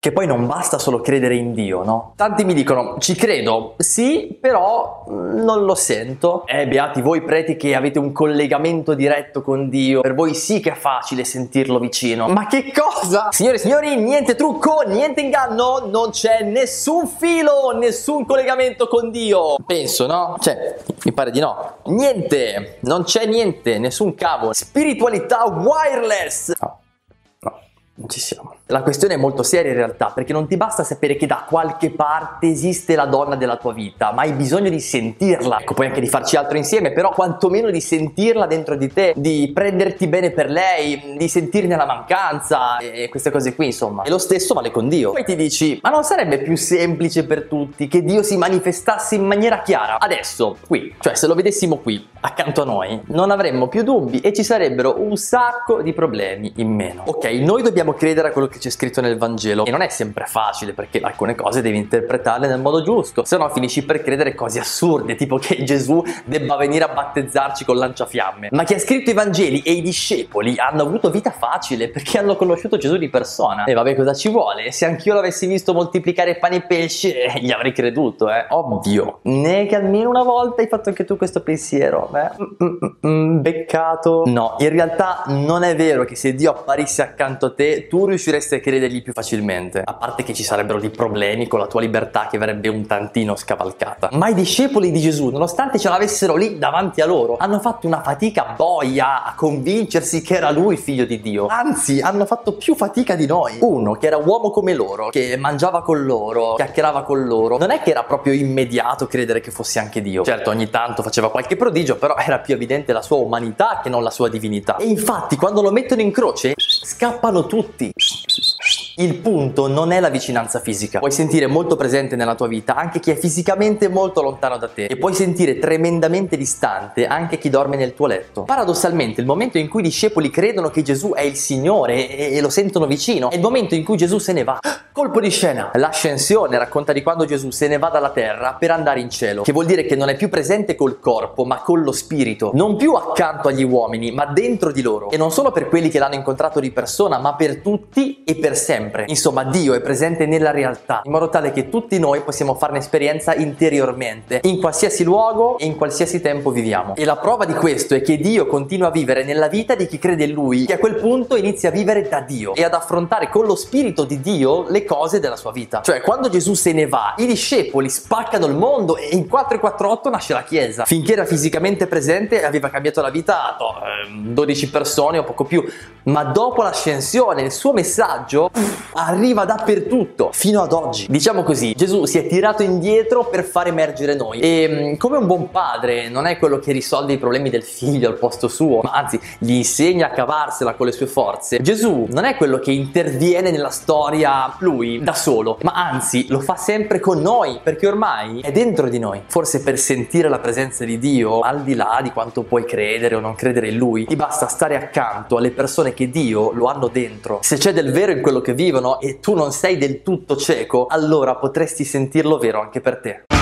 Che poi non basta solo credere in Dio, no? Tanti mi dicono, ci credo, sì, però mm, non lo sento. Eh, beati voi preti che avete un collegamento diretto con Dio, per voi sì che è facile sentirlo vicino. Ma che cosa? Signore e signori, niente trucco, niente inganno, non c'è nessun filo, nessun collegamento con Dio. Penso, no? Cioè, mi pare di no. Niente, non c'è niente, nessun cavo. Spiritualità wireless. No, no, non ci siamo. La questione è molto seria in realtà, perché non ti basta sapere che da qualche parte esiste la donna della tua vita, ma hai bisogno di sentirla. Ecco, poi anche di farci altro insieme, però quantomeno di sentirla dentro di te, di prenderti bene per lei, di sentirne la mancanza e queste cose qui, insomma. E lo stesso vale con Dio. Poi ti dici, ma non sarebbe più semplice per tutti che Dio si manifestasse in maniera chiara? Adesso, qui, cioè se lo vedessimo qui, accanto a noi, non avremmo più dubbi e ci sarebbero un sacco di problemi in meno. Ok, noi dobbiamo credere a quello che che c'è scritto nel Vangelo e non è sempre facile perché alcune cose devi interpretarle nel modo giusto, se no finisci per credere cose assurde, tipo che Gesù debba venire a battezzarci con lanciafiamme. Ma chi ha scritto i Vangeli e i discepoli hanno avuto vita facile perché hanno conosciuto Gesù di persona. E vabbè, cosa ci vuole? Se anch'io l'avessi visto moltiplicare pane e pesce, eh, gli avrei creduto, eh. Ovvio. Ne che almeno una volta hai fatto anche tu questo pensiero, eh? Mm, mm, mm, beccato. No, in realtà non è vero che se Dio apparisse accanto a te, tu riusciresti potreste credergli più facilmente. A parte che ci sarebbero dei problemi con la tua libertà che verrebbe un tantino scavalcata. Ma i discepoli di Gesù, nonostante ce l'avessero lì davanti a loro, hanno fatto una fatica boia a convincersi che era lui figlio di Dio. Anzi, hanno fatto più fatica di noi. Uno che era uomo come loro, che mangiava con loro, chiacchierava con loro, non è che era proprio immediato credere che fosse anche Dio. Certo, ogni tanto faceva qualche prodigio, però era più evidente la sua umanità che non la sua divinità. E infatti, quando lo mettono in croce, scappano tutti. Il punto non è la vicinanza fisica. Puoi sentire molto presente nella tua vita anche chi è fisicamente molto lontano da te e puoi sentire tremendamente distante anche chi dorme nel tuo letto. Paradossalmente, il momento in cui i discepoli credono che Gesù è il Signore e, lo sentono vicino è il momento in cui Gesù se ne va. Colpo di scena. L'ascensione racconta di quando Gesù se ne va dalla terra per andare in cielo, che vuol dire che non è più presente col corpo, ma con lo spirito, non più accanto agli uomini, ma dentro di loro. E non solo per quelli che l'hanno incontrato di persona, ma per tutti e per sempre sempre. Insomma, Dio è presente nella realtà, in modo tale che tutti noi possiamo farne esperienza interiormente, in qualsiasi luogo e in qualsiasi tempo viviamo. E la prova di questo è che Dio continua a vivere nella vita di chi crede in Lui, che a quel punto inizia a vivere da Dio e ad affrontare con lo Spirito di Dio le cose della sua vita. Cioè, quando Gesù se ne va, i discepoli spaccano il mondo e in 448 nasce la Chiesa. Finché era fisicamente presente aveva cambiato la vita a 12 ehm, persone o poco più, ma dopo l'ascensione il suo messaggio arriva dappertutto, fino ad oggi. Diciamo così, Gesù si è tirato indietro per far emergere noi e mm, come un buon padre non è quello che risolve i problemi del figlio al posto suo, ma anzi gli insegna a cavarsela con le sue forze. Gesù non è quello che interviene nella storia lui da solo, ma anzi lo fa sempre con noi perché ormai è dentro di noi. Forse per sentire la presenza di Dio, al di là di quanto puoi credere o non credere in lui, ti basta stare accanto alle persone che Dio lo hanno dentro. Se c'è del vero in quello che vivono e tu non sei del tutto cieco, allora potresti sentirlo vero anche per te.